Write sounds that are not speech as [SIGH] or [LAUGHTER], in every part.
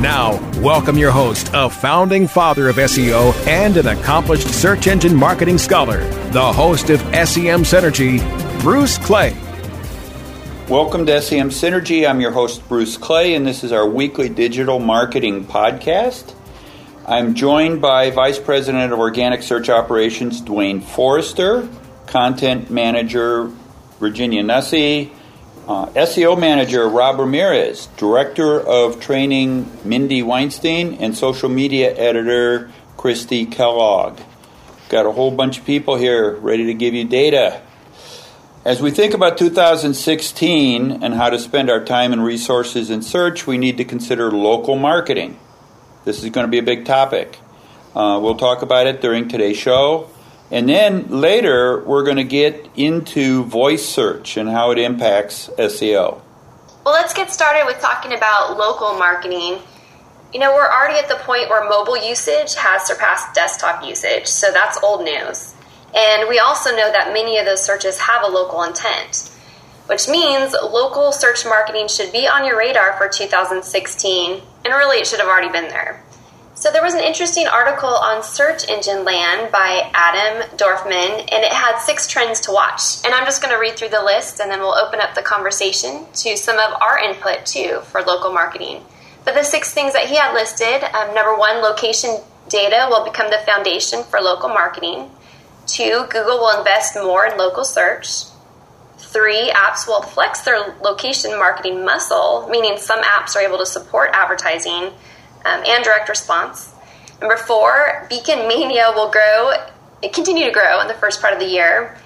Now, welcome your host, a founding father of SEO and an accomplished search engine marketing scholar, the host of SEM Synergy, Bruce Clay. Welcome to SEM Synergy. I'm your host, Bruce Clay, and this is our weekly digital marketing podcast. I'm joined by Vice President of Organic Search Operations, Duane Forrester, Content Manager, Virginia Nussey, uh, SEO Manager, Rob Ramirez, Director of Training, Mindy Weinstein, and Social Media Editor, Kristi Kellogg. Got a whole bunch of people here ready to give you data. As we think about 2016 and how to spend our time and resources in search, we need to consider local marketing. This is going to be a big topic. Uh, we'll talk about it during today's show. And then later, we're going to get into voice search and how it impacts SEO. Well, let's get started with talking about local marketing. You know, we're already at the point where mobile usage has surpassed desktop usage, so that's old news. And we also know that many of those searches have a local intent, which means local search marketing should be on your radar for 2016, and really it should have already been there. So there was an interesting article on Search Engine Land by Adam Dorfman, and it had six trends to watch. And I'm just going to read through the list, and then we'll open up the conversation to some of our input too for local marketing. But the six things that he had listed um, number one, location data will become the foundation for local marketing. Two, Google will invest more in local search. Three, apps will flex their location marketing muscle, meaning some apps are able to support advertising um, and direct response. Number four, Beacon Mania will grow, continue to grow in the first part of the year.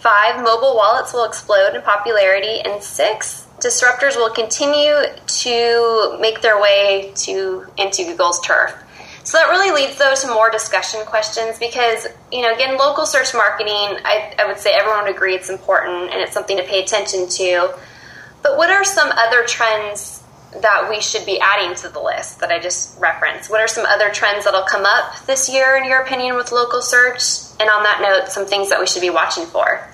Five, mobile wallets will explode in popularity. And six, disruptors will continue to make their way to into Google's turf. So that really leads though to more discussion questions because, you know, again, local search marketing, I, I would say everyone would agree it's important and it's something to pay attention to. But what are some other trends that we should be adding to the list that I just referenced? What are some other trends that'll come up this year, in your opinion, with local search? And on that note, some things that we should be watching for.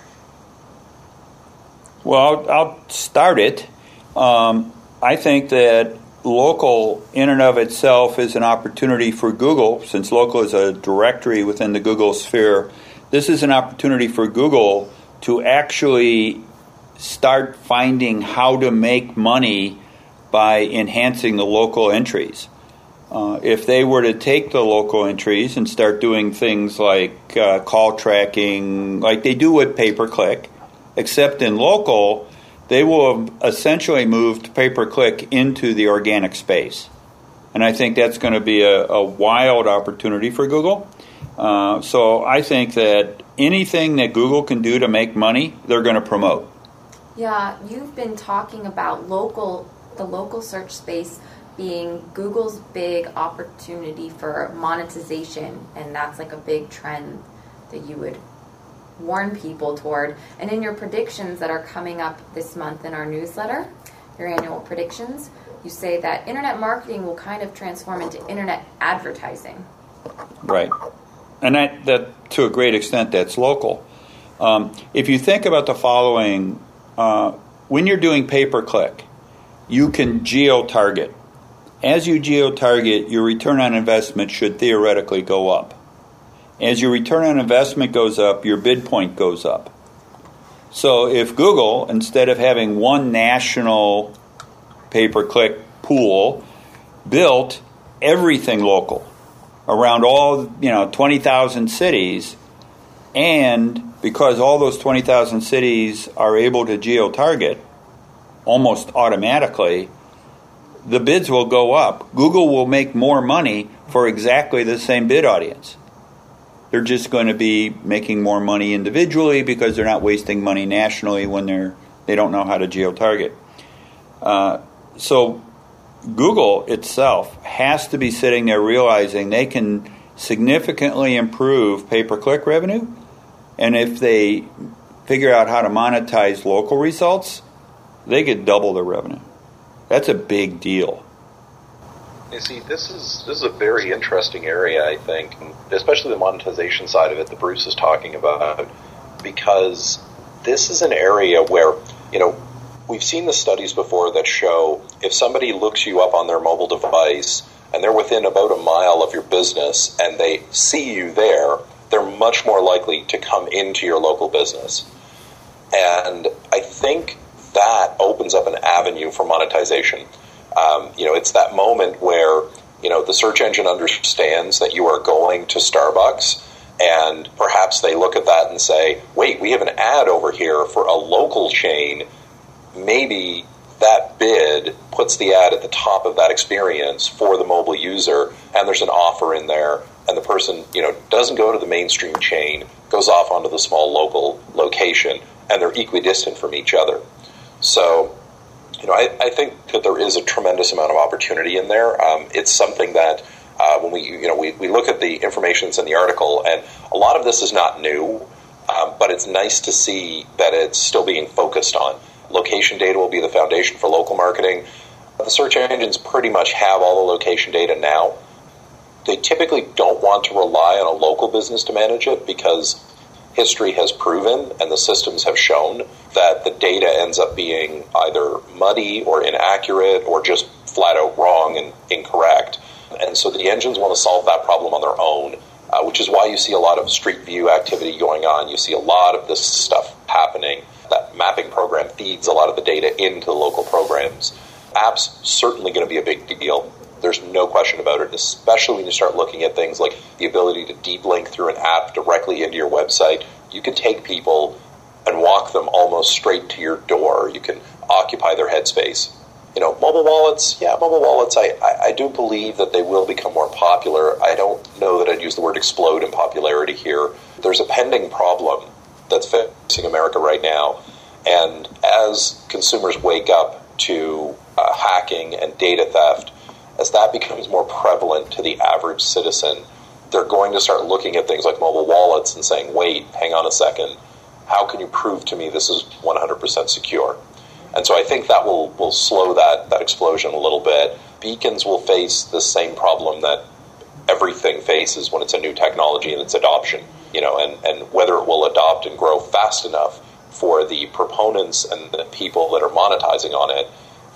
Well, I'll start it. Um, I think that local, in and of itself, is an opportunity for Google, since local is a directory within the Google sphere. This is an opportunity for Google to actually start finding how to make money by enhancing the local entries. Uh, if they were to take the local entries and start doing things like uh, call tracking, like they do with pay per click, except in local, they will have essentially moved pay per click into the organic space. And I think that's going to be a, a wild opportunity for Google. Uh, so I think that anything that Google can do to make money, they're going to promote. Yeah, you've been talking about local the local search space being Google's big opportunity for monetization, and that's like a big trend that you would warn people toward. And in your predictions that are coming up this month in our newsletter, your annual predictions, you say that internet marketing will kind of transform into internet advertising. Right. And that, that to a great extent, that's local. Um, if you think about the following, uh, when you're doing pay per click, you can geo target. As you geo target, your return on investment should theoretically go up. As your return on investment goes up, your bid point goes up. So if Google, instead of having one national pay per click pool, built everything local around all, you know, 20,000 cities, and because all those 20,000 cities are able to geo target, almost automatically, the bids will go up. Google will make more money for exactly the same bid audience. They're just going to be making more money individually because they're not wasting money nationally when they're they don't know how to geo target. Uh, so Google itself has to be sitting there realizing they can significantly improve pay per click revenue And if they figure out how to monetize local results, they could double their revenue. That's a big deal. You see, this is this is a very interesting area, I think, especially the monetization side of it that Bruce is talking about, because this is an area where you know we've seen the studies before that show if somebody looks you up on their mobile device and they're within about a mile of your business and they see you there, they're much more likely to come into your local business. And I think that opens up an avenue for monetization. Um, you know, it's that moment where, you know, the search engine understands that you are going to Starbucks and perhaps they look at that and say, wait, we have an ad over here for a local chain. Maybe that bid puts the ad at the top of that experience for the mobile user and there's an offer in there and the person you know doesn't go to the mainstream chain goes off onto the small local location and they're equidistant from each other so you know I, I think that there is a tremendous amount of opportunity in there um, it's something that uh, when we you know we, we look at the information that's in the article and a lot of this is not new um, but it's nice to see that it's still being focused on Location data will be the foundation for local marketing. The search engines pretty much have all the location data now. They typically don't want to rely on a local business to manage it because history has proven and the systems have shown that the data ends up being either muddy or inaccurate or just flat out wrong and incorrect. And so the engines want to solve that problem on their own, uh, which is why you see a lot of street view activity going on. You see a lot of this stuff happening that mapping program feeds a lot of the data into the local programs. Apps certainly going to be a big deal. There's no question about it, especially when you start looking at things like the ability to deep link through an app directly into your website. You can take people and walk them almost straight to your door. You can occupy their headspace. You know, mobile wallets, yeah, mobile wallets, I, I, I do believe that they will become more popular. I don't know that I'd use the word explode in popularity here. There's a pending problem that's facing America right now. And as consumers wake up to uh, hacking and data theft, as that becomes more prevalent to the average citizen, they're going to start looking at things like mobile wallets and saying, wait, hang on a second, how can you prove to me this is 100% secure? And so I think that will, will slow that, that explosion a little bit. Beacons will face the same problem that everything faces when it's a new technology and its adoption you know, and, and whether it will adopt and grow fast enough for the proponents and the people that are monetizing on it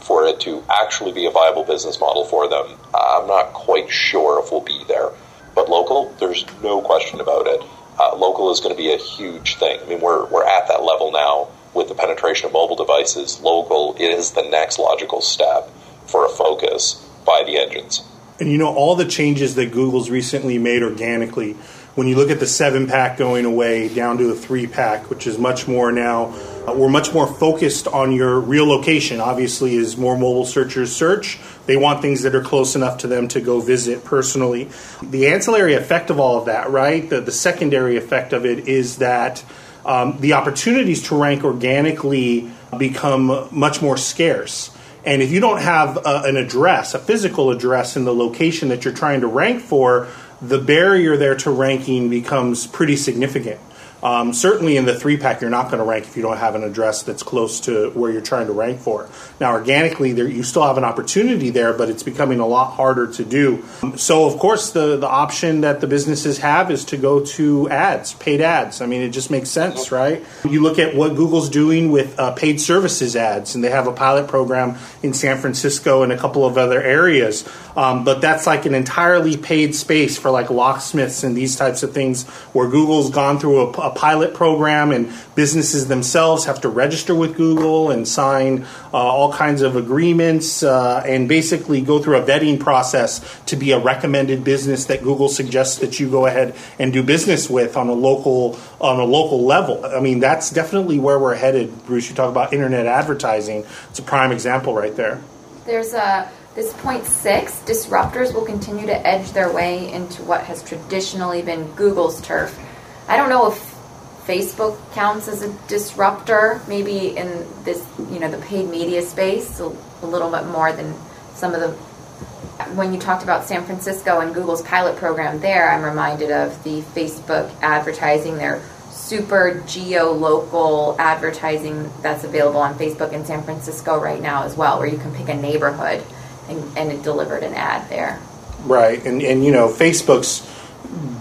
for it to actually be a viable business model for them. I'm not quite sure if we'll be there. But local, there's no question about it. Uh, local is going to be a huge thing. I mean, we're, we're at that level now with the penetration of mobile devices. Local is the next logical step for a focus by the engines. And you know, all the changes that Google's recently made organically when you look at the seven pack going away down to a three pack, which is much more now, uh, we're much more focused on your real location. Obviously, as more mobile searchers search, they want things that are close enough to them to go visit personally. The ancillary effect of all of that, right? The, the secondary effect of it is that um, the opportunities to rank organically become much more scarce. And if you don't have a, an address, a physical address in the location that you're trying to rank for, the barrier there to ranking becomes pretty significant. Um, certainly in the three pack, you're not going to rank if you don't have an address that's close to where you're trying to rank for. Now, organically, there, you still have an opportunity there, but it's becoming a lot harder to do. So, of course, the, the option that the businesses have is to go to ads, paid ads. I mean, it just makes sense, right? You look at what Google's doing with uh, paid services ads, and they have a pilot program in San Francisco and a couple of other areas. Um, but that's like an entirely paid space for like locksmiths and these types of things where Google's gone through a, a pilot program and businesses themselves have to register with Google and sign uh, all kinds of agreements uh, and basically go through a vetting process to be a recommended business that Google suggests that you go ahead and do business with on a local on a local level. I mean, that's definitely where we're headed. Bruce, you talk about internet advertising. It's a prime example right there. There's a this point six, disruptors will continue to edge their way into what has traditionally been Google's turf. I don't know if Facebook counts as a disruptor, maybe in this, you know, the paid media space, a, a little bit more than some of the. When you talked about San Francisco and Google's pilot program there, I'm reminded of the Facebook advertising their super geo local advertising that's available on Facebook in San Francisco right now as well, where you can pick a neighborhood and, and it delivered an ad there. Right, and and you know Facebook's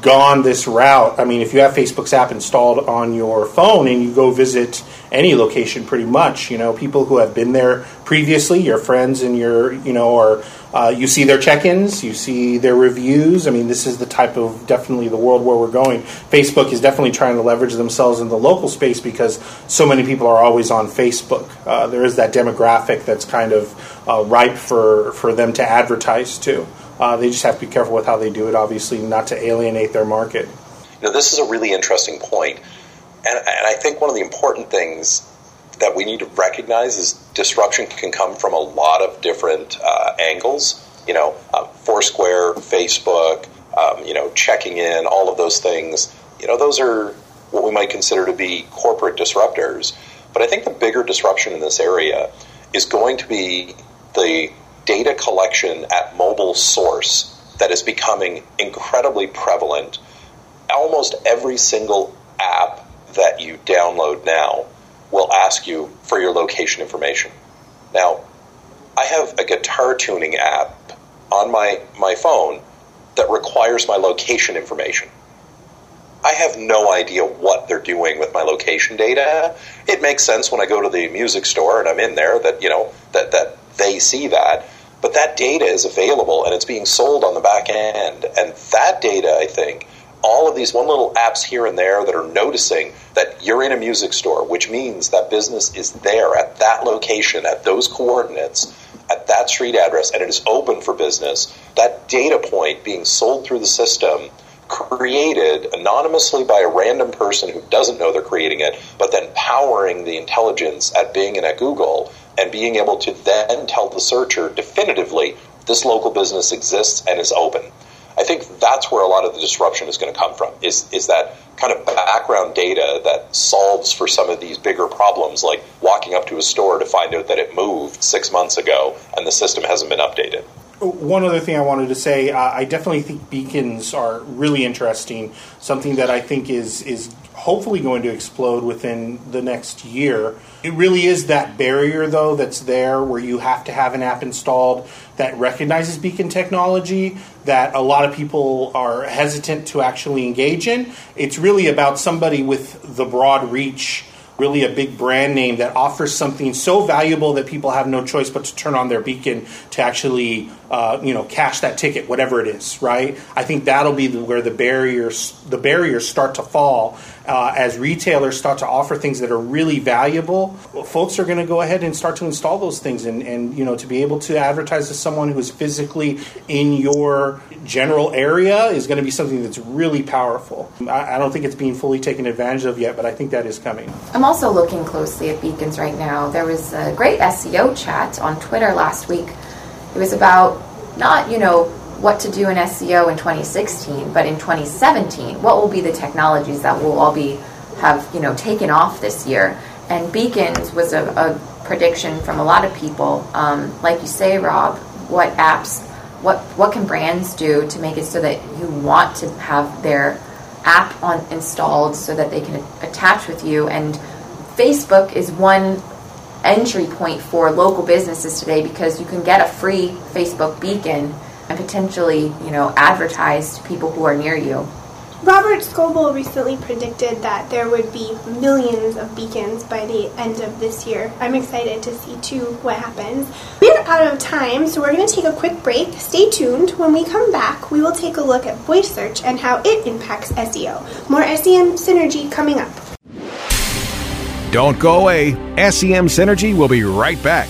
gone this route. I mean, if you have Facebook's app installed on your phone and you go visit any location, pretty much, you know, people who have been there previously, your friends and your, you know, or uh, you see their check-ins, you see their reviews. I mean, this is the type of definitely the world where we're going. Facebook is definitely trying to leverage themselves in the local space because so many people are always on Facebook. Uh, there is that demographic that's kind of uh, ripe for for them to advertise to. Uh, they just have to be careful with how they do it, obviously, not to alienate their market. You know, this is a really interesting point. And, and I think one of the important things that we need to recognize is disruption can come from a lot of different uh, angles. You know, uh, Foursquare, Facebook, um, you know, checking in, all of those things. You know, those are what we might consider to be corporate disruptors. But I think the bigger disruption in this area is going to be the data collection at mobile source that is becoming incredibly prevalent. Almost every single app that you download now will ask you for your location information. Now, I have a guitar tuning app on my, my phone that requires my location information. I have no idea what they're doing with my location data. It makes sense when I go to the music store and I'm in there that, you know, that, that they see that. But that data is available and it's being sold on the back end. And that data, I think, all of these one little apps here and there that are noticing that you're in a music store, which means that business is there at that location, at those coordinates, at that street address, and it is open for business. That data point being sold through the system, created anonymously by a random person who doesn't know they're creating it, but then powering the intelligence at Bing and at Google and being able to then tell the searcher definitively this local business exists and is open. I think that's where a lot of the disruption is going to come from. Is is that kind of background data that solves for some of these bigger problems, like walking up to a store to find out that it moved six months ago and the system hasn't been updated. One other thing I wanted to say, uh, I definitely think beacons are really interesting. Something that I think is is hopefully going to explode within the next year. It really is that barrier, though, that's there where you have to have an app installed that recognizes beacon technology that a lot of people are hesitant to actually engage in. It's really about somebody with the broad reach really a big brand name that offers something so valuable that people have no choice but to turn on their beacon to actually uh, you know cash that ticket whatever it is right i think that'll be where the barriers the barriers start to fall uh, as retailers start to offer things that are really valuable folks are going to go ahead and start to install those things and, and you know to be able to advertise to someone who is physically in your general area is going to be something that's really powerful I, I don't think it's being fully taken advantage of yet but i think that is coming I'm also looking closely at beacons right now. There was a great SEO chat on Twitter last week. It was about not, you know, what to do in SEO in 2016, but in 2017, what will be the technologies that will all be have, you know, taken off this year? And beacons was a, a prediction from a lot of people. Um, like you say, Rob, what apps, what what can brands do to make it so that you want to have their app on installed so that they can attach with you and Facebook is one entry point for local businesses today because you can get a free Facebook beacon and potentially, you know, advertise to people who are near you. Robert Scoble recently predicted that there would be millions of beacons by the end of this year. I'm excited to see too what happens. We're out of time, so we're going to take a quick break. Stay tuned. When we come back, we will take a look at voice search and how it impacts SEO. More SEM synergy coming up. Don't go away. SEM Synergy will be right back.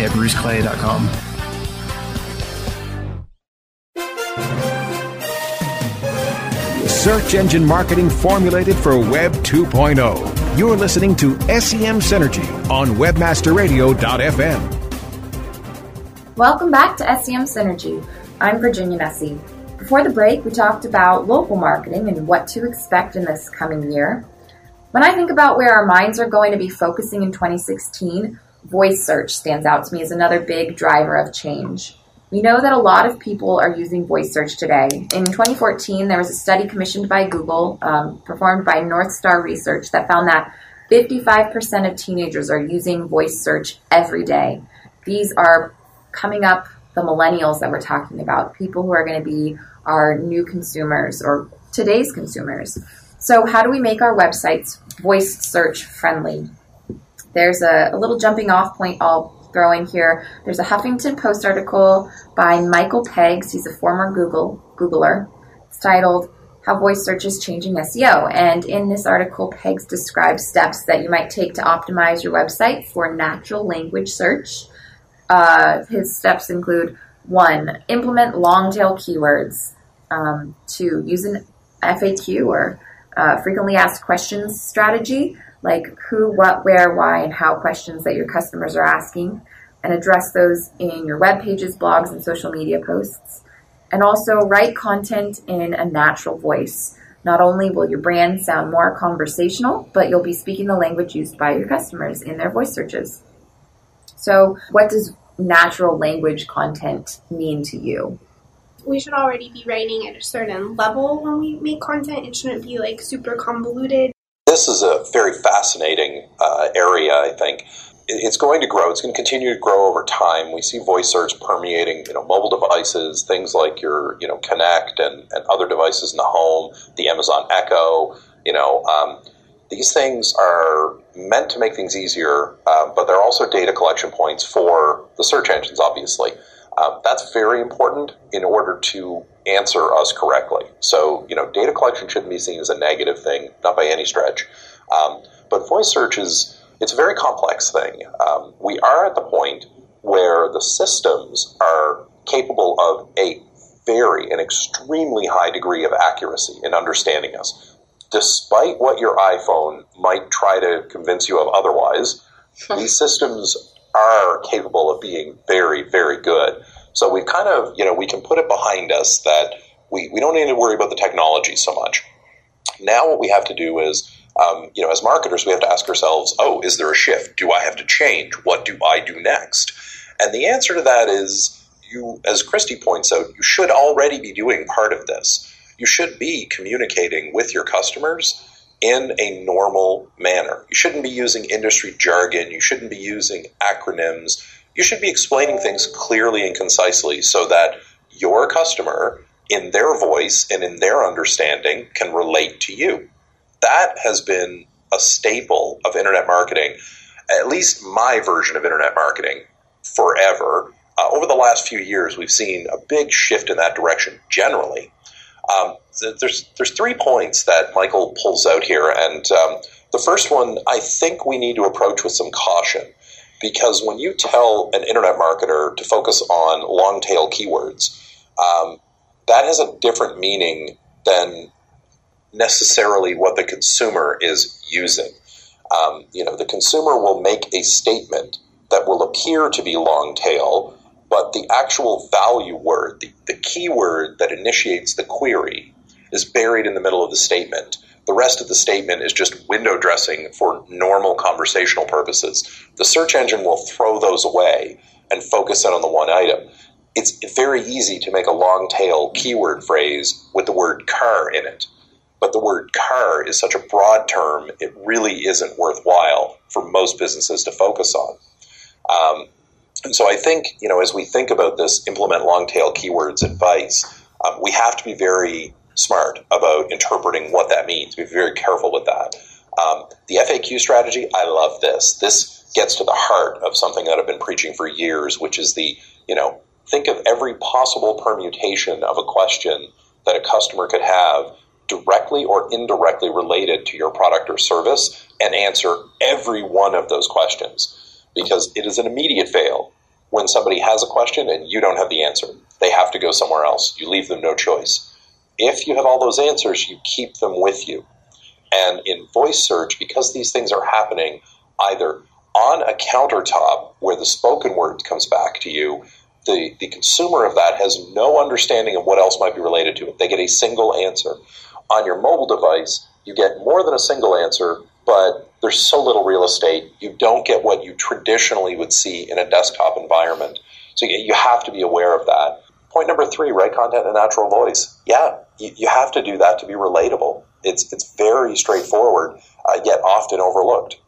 at bruceclay.com. Search engine marketing formulated for Web 2.0. You're listening to SEM Synergy on WebmasterRadio.fm. Welcome back to SEM Synergy. I'm Virginia Nussey. Before the break, we talked about local marketing and what to expect in this coming year. When I think about where our minds are going to be focusing in 2016, voice search stands out to me as another big driver of change. We know that a lot of people are using voice search today. In 2014, there was a study commissioned by Google, um, performed by North Star Research, that found that 55% of teenagers are using voice search every day. These are coming up the millennials that we're talking about, people who are going to be our new consumers or today's consumers. So, how do we make our websites voice search friendly? There's a, a little jumping off point I'll throw in here. There's a Huffington Post article by Michael Peggs. He's a former Google Googler. It's titled "How Voice Search is Changing SEO." And in this article, Peggs describes steps that you might take to optimize your website for natural language search. Uh, his steps include one, implement long tail keywords. Um, two, use an FAQ or uh, frequently asked questions strategy like who, what, where, why, and how questions that your customers are asking, and address those in your web pages, blogs, and social media posts. And also write content in a natural voice. Not only will your brand sound more conversational, but you'll be speaking the language used by your customers in their voice searches. So, what does natural language content mean to you? we should already be writing at a certain level when we make content. It shouldn't be like super convoluted. This is a very fascinating uh, area, I think. It's going to grow. It's going to continue to grow over time. We see voice search permeating, you know, mobile devices, things like your, you know, Kinect and, and other devices in the home, the Amazon Echo. You know, um, these things are meant to make things easier, uh, but they're also data collection points for the search engines, obviously. Uh, that's very important in order to answer us correctly. So, you know, data collection shouldn't be seen as a negative thing, not by any stretch. Um, but voice search is it's a very complex thing. Um, we are at the point where the systems are capable of a very an extremely high degree of accuracy in understanding us. Despite what your iPhone might try to convince you of otherwise, [LAUGHS] these systems are capable of being very, very good. So we kind of, you know, we can put it behind us that we, we don't need to worry about the technology so much. Now what we have to do is, um, you know, as marketers, we have to ask ourselves, oh, is there a shift? Do I have to change? What do I do next? And the answer to that is you, as Kristi points out, you should already be doing part of this. You should be communicating with your customers in a normal manner. You shouldn't be using industry jargon. You shouldn't be using acronyms. You should be explaining things clearly and concisely so that your customer, in their voice and in their understanding, can relate to you. That has been a staple of internet marketing, at least my version of internet marketing, forever. Uh, over the last few years, we've seen a big shift in that direction generally. Um, there's there's three points that Michael pulls out here, and um, the first one I think we need to approach with some caution because when you tell an internet marketer to focus on long tail keywords, um, that has a different meaning than necessarily what the consumer is using. Um, you know, the consumer will make a statement that will appear to be long tail, but the actual value word, the, the keyword that initiates the query, is buried in the middle of the statement. The rest of the statement is just window dressing for normal conversational purposes. The search engine will throw those away and focus in on the one item. It's very easy to make a long tail keyword phrase with the word car in it. But the word car is such a broad term, it really isn't worthwhile for most businesses to focus on. Um, and so I think, you know, as we think about this implement long tail keywords advice, um, we have to be very smart about interpreting what that means. Be very careful with that. Um, the FAQ strategy, I love this. This gets to the heart of something that I've been preaching for years, which is the, you know, think of every possible permutation of a question that a customer could have directly or indirectly related to your product or service and answer every one of those questions because it is an immediate fail when somebody has a question and you don't have the answer. They have to go somewhere else. You leave them no choice. If you have all those answers, you keep them with you. And in voice search, because these things are happening either on a countertop where the spoken word comes back to you, the, the consumer of that has no understanding of what else might be related to it. They get a single answer. On your mobile device, you get more than a single answer, but there's so little real estate, you don't get what you traditionally would see in a desktop environment. So you have to be aware of that. Point number three, write content in natural voice. Yeah, you, you have to do that to be relatable. It's, it's very straightforward, uh, yet often overlooked.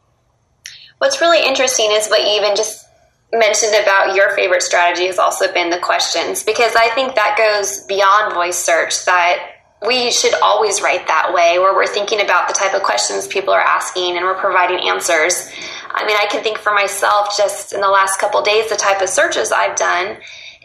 What's really interesting is what you even just mentioned about your favorite strategy has also been the questions, because I think that goes beyond voice search, that we should always write that way where we're thinking about the type of questions people are asking and we're providing answers. I mean, I can think for myself just in the last couple days the type of searches I've done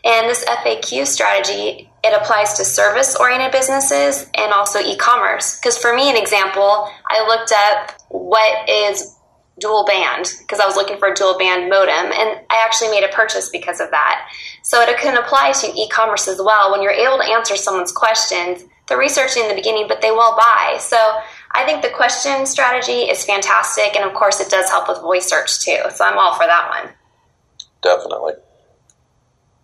and this FAQ strategy it applies to service oriented businesses and also e-commerce. Because for me, an example, I looked up what is dual band because I was looking for a dual band modem, and I actually made a purchase because of that. So it can apply to e-commerce as well. When you're able to answer someone's questions, they're researching in the beginning, but they will buy. So I think the question strategy is fantastic, and of course, it does help with voice search too. So I'm all for that one. Definitely.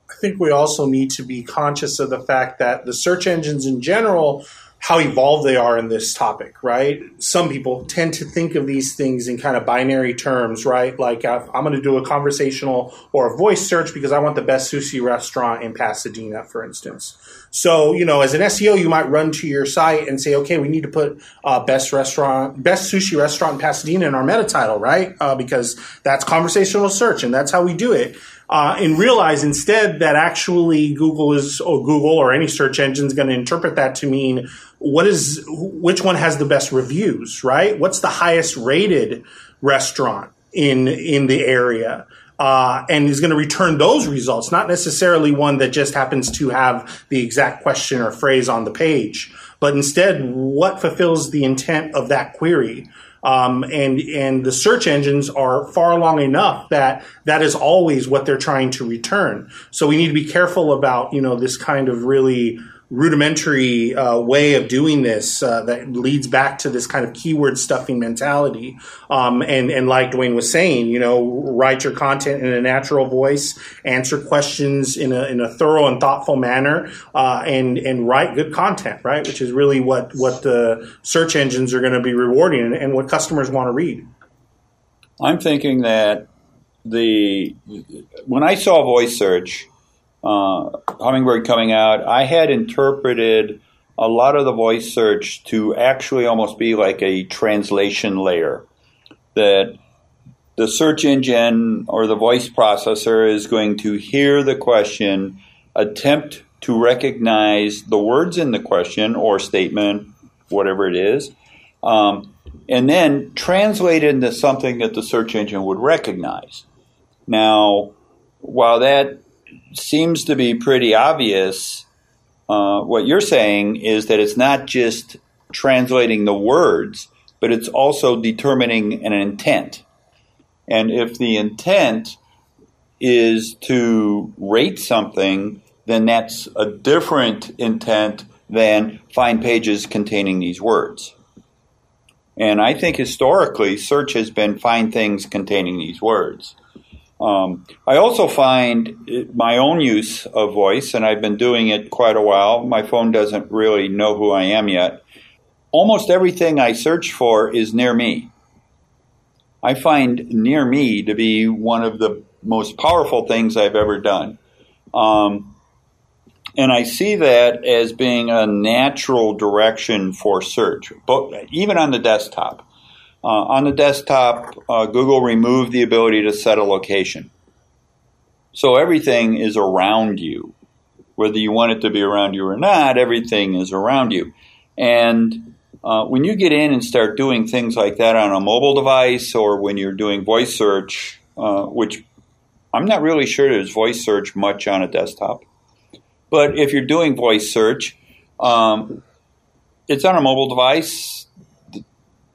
I think we also need to be conscious of the fact that the search engines in general how evolved they are in this topic, right? Some people tend to think of these things in kind of binary terms, right? Like uh, I'm going to do a conversational or a voice search because I want the best sushi restaurant in Pasadena, for instance. So, you know, as an SEO, you might run to your site and say, okay, we need to put uh, best restaurant, best sushi restaurant in Pasadena in our meta title, right? Uh, because that's conversational search and that's how we do it uh, and realize instead that actually Google is or Google or any search engine is going to interpret that to mean what is which one has the best reviews, right? What's the highest rated restaurant in in the area? Uh, and is going to return those results, not necessarily one that just happens to have the exact question or phrase on the page, but instead what fulfills the intent of that query. Um, and and the search engines are far along enough that that is always what they're trying to return. So we need to be careful about you know this kind of really rudimentary uh, way of doing this uh, that leads back to this kind of keyword stuffing mentality. Um, and, and like Duane was saying, you know, write your content in a natural voice, answer questions in a, in a thorough and thoughtful manner, uh, and, and write good content, right? Which is really what, what the search engines are going to be rewarding and, and what customers want to read. I'm thinking that the when I saw voice search, uh, Hummingbird coming out, I had interpreted a lot of the voice search to actually almost be like a translation layer. That the search engine or the voice processor is going to hear the question, attempt to recognize the words in the question or statement, whatever it is, um, and then translate it into something that the search engine would recognize. Now, while that seems to be pretty obvious, uh, what you're saying is that it's not just translating the words, but it's also determining an intent. And if the intent is to rate something, then that's a different intent than find pages containing these words. And I think historically, search has been find things containing these words. Um, I also find my own use of voice, and I've been doing it quite a while. My phone doesn't really know who I am yet. Almost everything I search for is near me. I find near me to be one of the most powerful things I've ever done. Um, and I see that as being a natural direction for search, but even on the desktop. Uh, on the desktop, uh, Google removed the ability to set a location. So everything is around you. Whether you want it to be around you or not, everything is around you. And uh, when you get in and start doing things like that on a mobile device or when you're doing voice search, uh, which I'm not really sure there's voice search much on a desktop. But if you're doing voice search, um, it's on a mobile device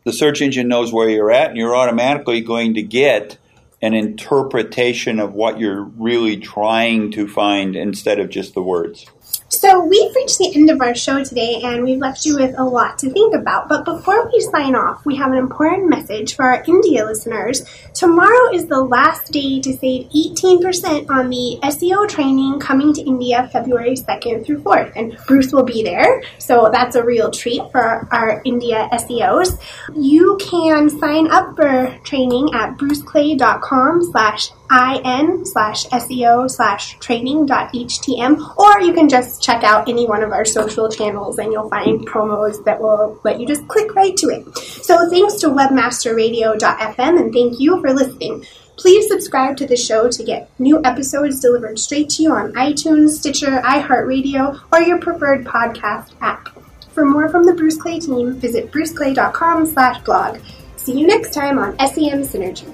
the search engine knows where you're at, and you're automatically going to get an interpretation of what you're really trying to find instead of just the words. So we've reached the end of our show today and we've left you with a lot to think about. But before we sign off, we have an important message for our India listeners. Tomorrow is the last day to save 18% on the SEO training coming to India February 2nd through 4th. And Bruce will be there. So that's a real treat for our, India SEOs. You can sign up for training at bruceclay.com slash in slash SEO slash training dot htm, or you can just check out any one of our social channels and you'll find promos that will let you just click right to it. So thanks to webmasterradio.fm and thank you for listening. Please subscribe to the show to get new episodes delivered straight to you on iTunes, Stitcher, iHeartRadio, or your preferred podcast app. For more from the Bruce Clay team, visit bruceclay.com slash blog. See you next time on SEM Synergy.